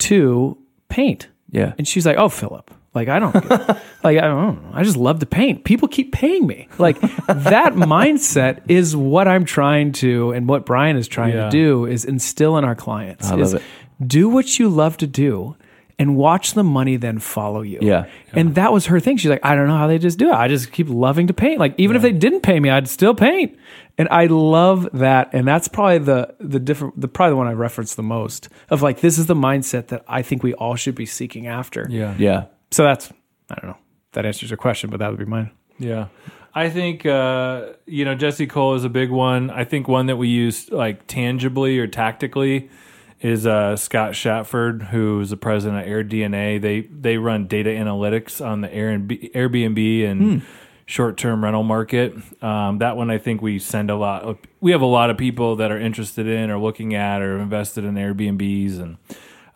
to paint? Yeah. And she's like, "Oh, Phillip, like I don't get, like I don't know. I just love to paint. People keep paying me. Like that mindset is what I'm trying to and what Bryan is trying Yeah. to do is instill in our clients I love is it. do what you love to do and watch the money then follow you. Yeah. And that was her thing. She's like, I don't know how they just do it. I just keep loving to paint. Like even if they didn't pay me, I'd still paint. And I love that. And that's probably the the different the probably the one I reference the most of like this is the mindset that I think we all should be seeking after. Yeah. Yeah. So that's I don't know. That answers your question, but that would be mine. Yeah. I think uh, you know Jesse Cole is a big one. I think one that we use like tangibly or tactically is uh, Scott Shatford, who is the president of AirDNA. They they run data analytics on the Airbnb, Airbnb and short term rental market. Um, that one I think we send a lot. Of, we have a lot of people that are interested in or looking at or invested in Airbnbs and.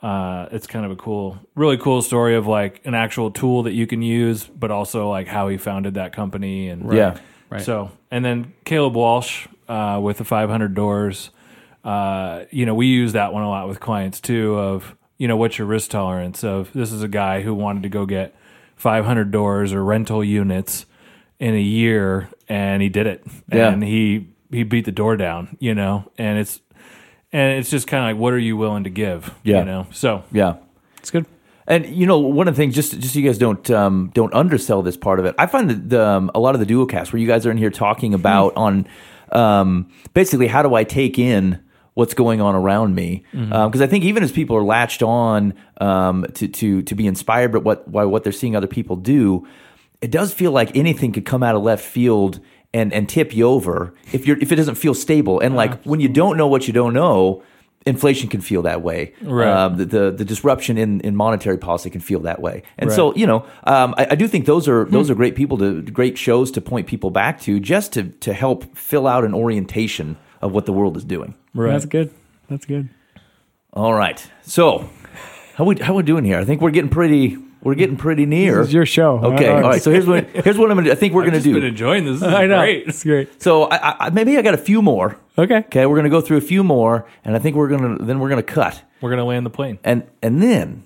Uh, it's kind of a cool, really cool story of like an actual tool that you can use, but also like how he founded that company and Yeah. Right. so, and then Caleb Walsh uh, with the 500 doors. Uh, you know, we use that one a lot with clients too. Of you know, what's your risk tolerance? Of this is a guy who wanted to go get 500 doors or rental units in a year, and he did it. Yeah. and he he beat the door down. You know, and it's and it's just kind of like, what are you willing to give? Yeah. you know. So Yeah. It's good. And you know, one of the things, just just so you guys don't um, don't undersell this part of it, I find that the, um, a lot of the duocast where you guys are in here talking about on um, basically how do I take in what's going on around me because I think even as people are latched on um, to to to be inspired by what by what they're seeing other people do, it does feel like anything could come out of left field and and tip you over if you're if it doesn't feel stable and like when you don't know what you don't know. Inflation can feel that way. Right. Um, the, the the disruption in, in monetary policy can feel that way. And Right. so, you know, um, I, I do think those are those are great people to great shows to point people back to, just to to help fill out an orientation of what the world is doing. Right. That's good. That's good. All right, so how we how we doing here? I think we're getting pretty we're getting pretty near. This is your show. Okay, all right. So here's what here's what I'm gonna. do. I think we're I've gonna just been do. enjoying this. This is I know. great. It's great. So I, I, maybe I got a few more. Okay. Okay, we're gonna go through a few more, and I think we're gonna then we're gonna cut, We're gonna land the plane. and and then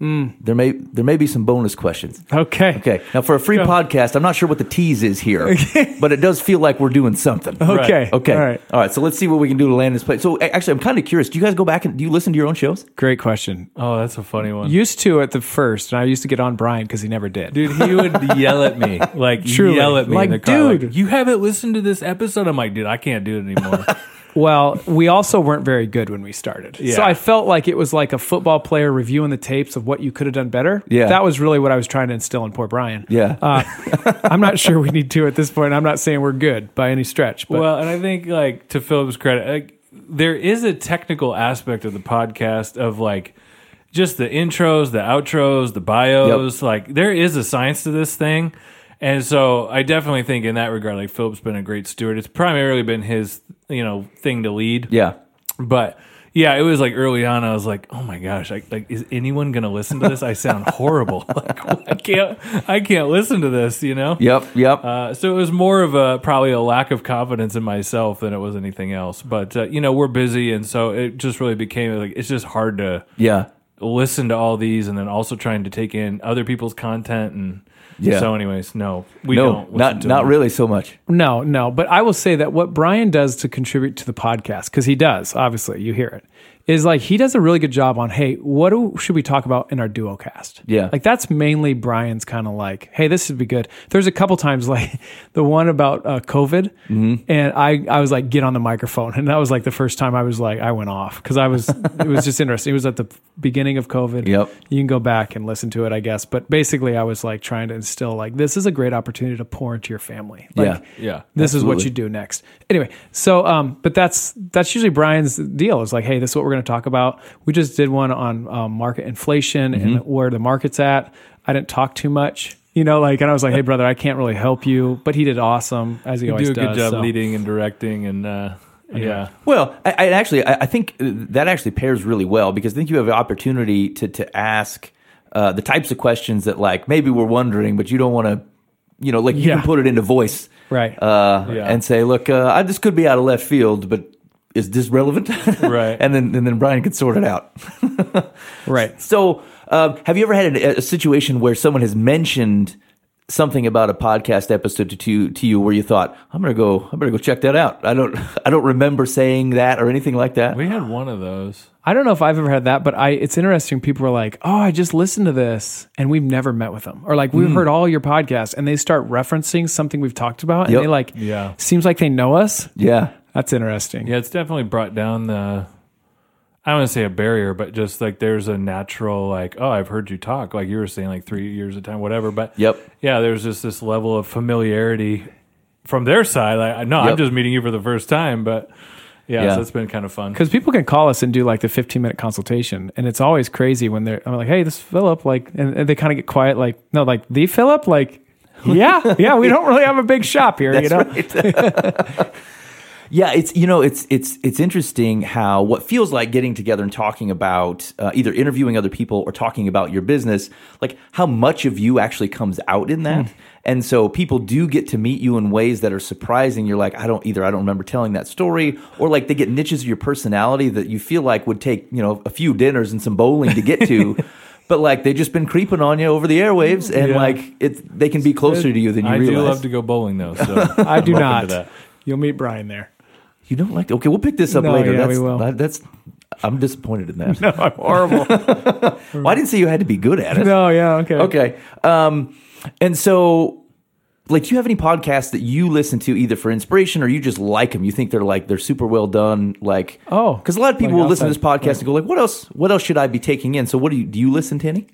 Hmm. there may there may be some bonus questions. Okay. Okay. Now, for a free podcast, I'm not sure what the tease is here, but it does feel like we're doing something. Okay. Okay. All right. All right. So let's see what we can do to land this place. So actually, I'm kind of curious. Do you guys go back and do you listen to your own shows? Great question. Oh, that's a funny one. Used to at the first, and I used to get on Bryan because he never did. Dude, he would yell at me, like Truly. yell at me Like, in the car, dude. you haven't listened to this episode. I'm like, dude, I can't do it anymore. Well, we also weren't very good when we started. So I felt like it was like a football player reviewing the tapes of what you could have done better. Yeah. That was really what I was trying to instill in poor Bryan. Yeah. Uh, I'm not sure we need to at this point. I'm not saying we're good by any stretch, but well, and I think like to Phillip's credit, like, there is a technical aspect of the podcast of like just the intros, the outros, the bios. Like there is a science to this thing. And so I definitely think in that regard, like Phillip's been a great steward. It's primarily been his, you know, thing to lead. yeah. But yeah, it was like early on. I was like, "Oh my gosh! I, like, is anyone gonna listen to this? I sound horrible. like, I can't, I can't listen to this. You know." Yep. Yep. Uh, so it was more of a probably a lack of confidence in myself than it was anything else. But uh, you know, we're busy, and so it just really became like it's just hard to yeah. listen to all these, and then also trying to take in other people's content. And Yeah. so, anyways, no, we No, don't. not not them. really so much. no, no. But I will say that what Bryan does to contribute to the podcast, because he does, obviously, you hear it, is like he does a really good job on, hey, what do, should we talk about in our duo cast? Yeah. Like that's mainly Bryan's kind of like, hey, this would be good. There's a couple times like the one about uh, COVID, Mm-hmm. and I I was like, get on the microphone, and that was like the first time I was like, I went off because I was it was just interesting. It was at the beginning of COVID. Yep. You can go back and listen to it, I guess. But basically, I was like trying to instill like this is a great opportunity to pour into your family. Like, Yeah. Yeah. this is what you do next. Anyway, so um, but that's that's usually Bryan's deal. Is like, hey, this is what we're going to talk about. We just did one on um, market inflation Mm-hmm. and where the market's at. I didn't talk too much, you know, like, and I was like, hey, brother, I can't really help you, but he did awesome as he You always do a good does. job so. leading and directing, and uh, yeah. Well, I, I actually I I think that actually pairs really well because I think you have the opportunity to to ask uh, the types of questions that like maybe we're wondering, but you don't want to, you know, like you Yeah. can put it into voice, Right. Uh, Yeah. and say, look, uh, I, this could be out of left field, but is this relevant? Right. and then and then Bryan can sort it out. right. So, um, have you ever had a, a situation where someone has mentioned something about a podcast episode to, to to you where you thought, I'm gonna go, I'm gonna go check that out. I don't, I don't remember saying that or anything like that. We had one of those. I don't know if I've ever had that, but I it's interesting. People are like, "Oh, I just listened to this," and we've never met with them, or like we've heard all your podcasts, and they start referencing something we've talked about, and Yep. they like, Yeah. seems like they know us. yeah, That's interesting. Yeah, it's definitely brought down the. I don't want to say a barrier, but just like there's a natural like, oh, I've heard you talk, like you were saying, like three years of time, whatever. But Yep. yeah, there's just this level of familiarity from their side. Like, no, I'm Yep. just meeting you for the first time, but yeah, Yeah. so it's been kind of fun. Because people can call us and do like the 15 minute consultation, and it's always crazy when they're I'm like, "Hey, this is Phillip," like, and, and they kind of get quiet, like, "No, like the Phillip," like, "Yeah, yeah, we don't really have a big shop here, you know." Yeah, it's you know it's it's it's interesting how what feels like getting together and talking about uh, either interviewing other people or talking about your business, like how much of you actually comes out in that. And so people do get to meet you in ways that are surprising. You're like, I don't either. I don't remember telling that story, or like they get niches of your personality that you feel like would take you know a few dinners and some bowling to get to. But like they've just been creeping on you over the airwaves, and Yeah. like it, they can be closer to you than you I realize. do love to go bowling though. So I do I'm open to not. that. You'll meet Bryan there. You don't like? Okay, we'll pick this up No, later. yeah, that's, we will. that- that's. I'm disappointed in that. No, I'm horrible. Well, I didn't say you had to be good at it. no, yeah, okay, Okay. Um, and so, like, do you have any podcasts that you listen to either for inspiration or you just like them? You think they're like they're super well done. Like, Oh, because a lot of people like will listen to this outside- podcast and go like, "What else? What else should I be taking in?" So, what do you do? You listen to any?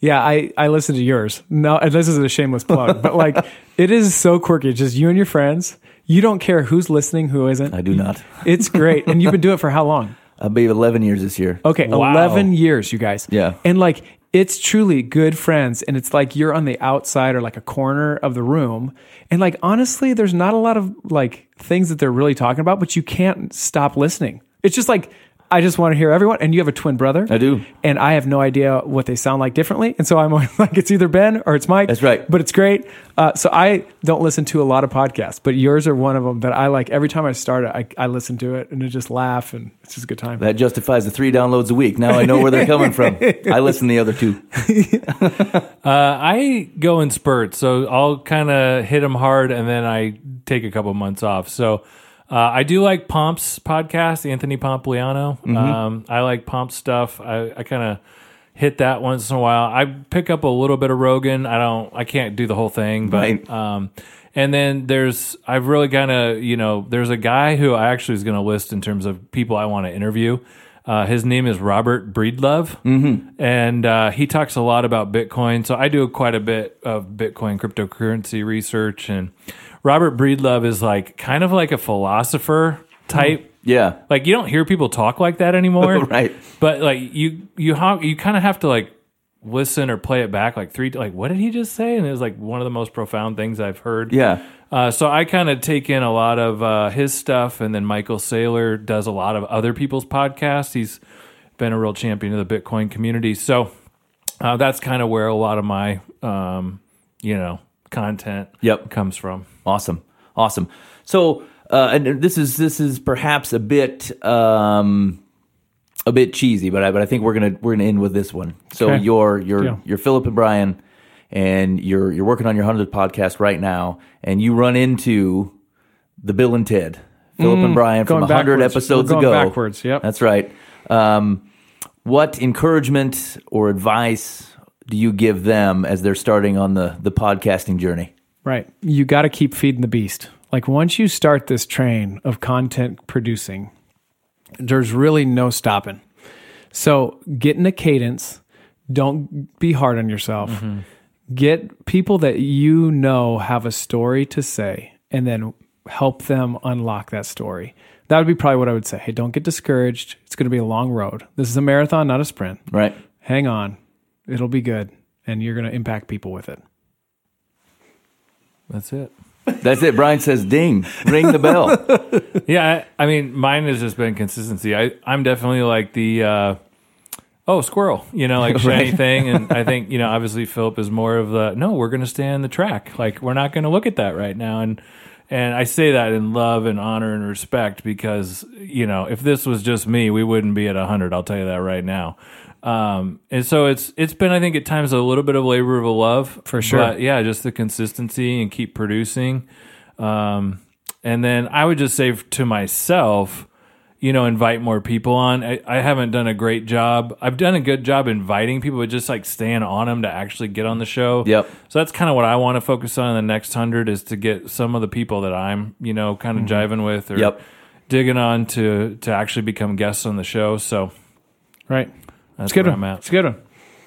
Yeah, I, I listen to yours. No, and this is a shameless plug, but like it is so quirky. It's just you and your friends. You don't care who's listening, who isn't. I do not. It's great. And you've been doing it for how long? I'll be 11 years this year. Okay, Wow. 11 years, you guys. Yeah. And like, it's truly good friends. And it's like you're on the outside or like a corner of the room. And like, honestly, there's not a lot of like things that they're really talking about, but you can't stop listening. It's just like, I just want to hear everyone. And you have a twin brother. I do. And I have no idea what they sound like differently. And so I'm always like, it's either Ben or it's Mike. That's right. But it's great. Uh, so I don't listen to a lot of podcasts, but yours are one of them that I like. Every time I start it, I, I listen to it and I just laugh and it's just a good time. That justifies the three downloads a week. Now I know where they're coming from. I listen to the other two. Uh, I go in spurts, so I'll kind of hit them hard, and then I take a couple months off. So uh, I do like Pomp's podcast, Anthony Pompliano. Mm-hmm. Um, I like Pomp stuff. I, I kind of hit that once in a while. I pick up a little bit of Rogan. I don't. I can't do the whole thing, but. Right. Um, and then there's, I've really kind of, you know, there's a guy who I actually is going to list in terms of people I want to interview. Uh, his name is Robert Breedlove, mm-hmm. and uh, he talks a lot about Bitcoin. So I do quite a bit of Bitcoin cryptocurrency research. And Robert Breedlove is like kind of like a philosopher type. Yeah. Like you don't hear people talk like that anymore, Right. But like you, you, ha- you kind of have to like listen or play it back like three. Like what did he just say? And it was like one of the most profound things I've heard. Yeah. Uh, so I kind of take in a lot of uh, his stuff, and then Michael Saylor does a lot of other people's podcasts. He's been a real champion of the Bitcoin community, so uh, that's kind of where a lot of my, um, you know, content Yep. comes from. Awesome, awesome. So, uh, and this is this is perhaps a bit um, a bit cheesy, but I but I think we're gonna we're gonna end with this one. So Okay. you're you're Deal. you're Phillip and Bryan, and you're you're working on your hundredth podcast right now, and you run into the Bill and Ted, Phillip and Bryan from Mm, hundred episodes ago. backwards, yep. that's right. Um, what encouragement or advice do you give them as they're starting on the the podcasting journey? Right. You got to keep feeding the beast. Like once you start this train of content producing, there's really no stopping. So get in a cadence. Don't be hard on yourself. Mm-hmm. Get people that you know have a story to say and then help them unlock that story. That would be probably what I would say. Hey, don't get discouraged. It's going to be a long road. This is a marathon, not a sprint. Right. Hang on. It'll be good. And you're going to impact people with it. That's it. That's it. Bryan says, "Ding, ring the bell." Yeah, I, I mean, mine has just been consistency. I, I'm definitely like the uh, oh squirrel, you know, like shiny Right. thing. And I think you know, obviously, Phillip is more of the no. We're going to stay on the track. Like we're not going to look at that right now. And and I say that in love and honor and respect because you know, if this was just me, we wouldn't be at hundred. I'll tell you that right now. Um, and so it's it's been I think at times a little bit of labor of love For sure. But yeah, just the consistency and keep producing. Um, and then I would just say to myself, you know, invite more people on. I, I haven't done a great job. I've done a good job inviting people, but just like staying on them to actually get on the show. Yep. So that's kind of what I want to focus on in the next hundred is to get some of the people that I'm, you know, kind of jiving with or Yep. digging on to to actually become guests on the show. So Right. That's It's good one. It's a good one.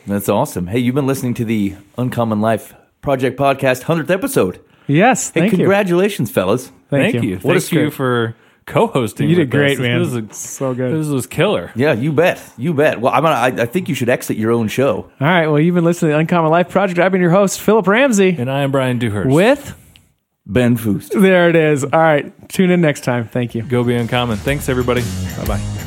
That's awesome. Hey, you've been listening to the Uncommon Life Project Podcast hundredth episode. Yes, Hey, thank you. congratulations, fellas. Thank, Thank you. you. What a Thank you for co-hosting. You did us. great, man. This was, a- so good. this was killer. Yeah, you bet. You bet. Well, I'm gonna, I, I think you should exit your own show. All right. Well, you've been listening to the Uncommon Life Project. I've been your host, Phillip Ramsey. And I am Bryan Dewhurst. With Ben Fust. there it is. All right. Tune in next time. Thank you. Go be uncommon. Thanks, everybody. Bye bye.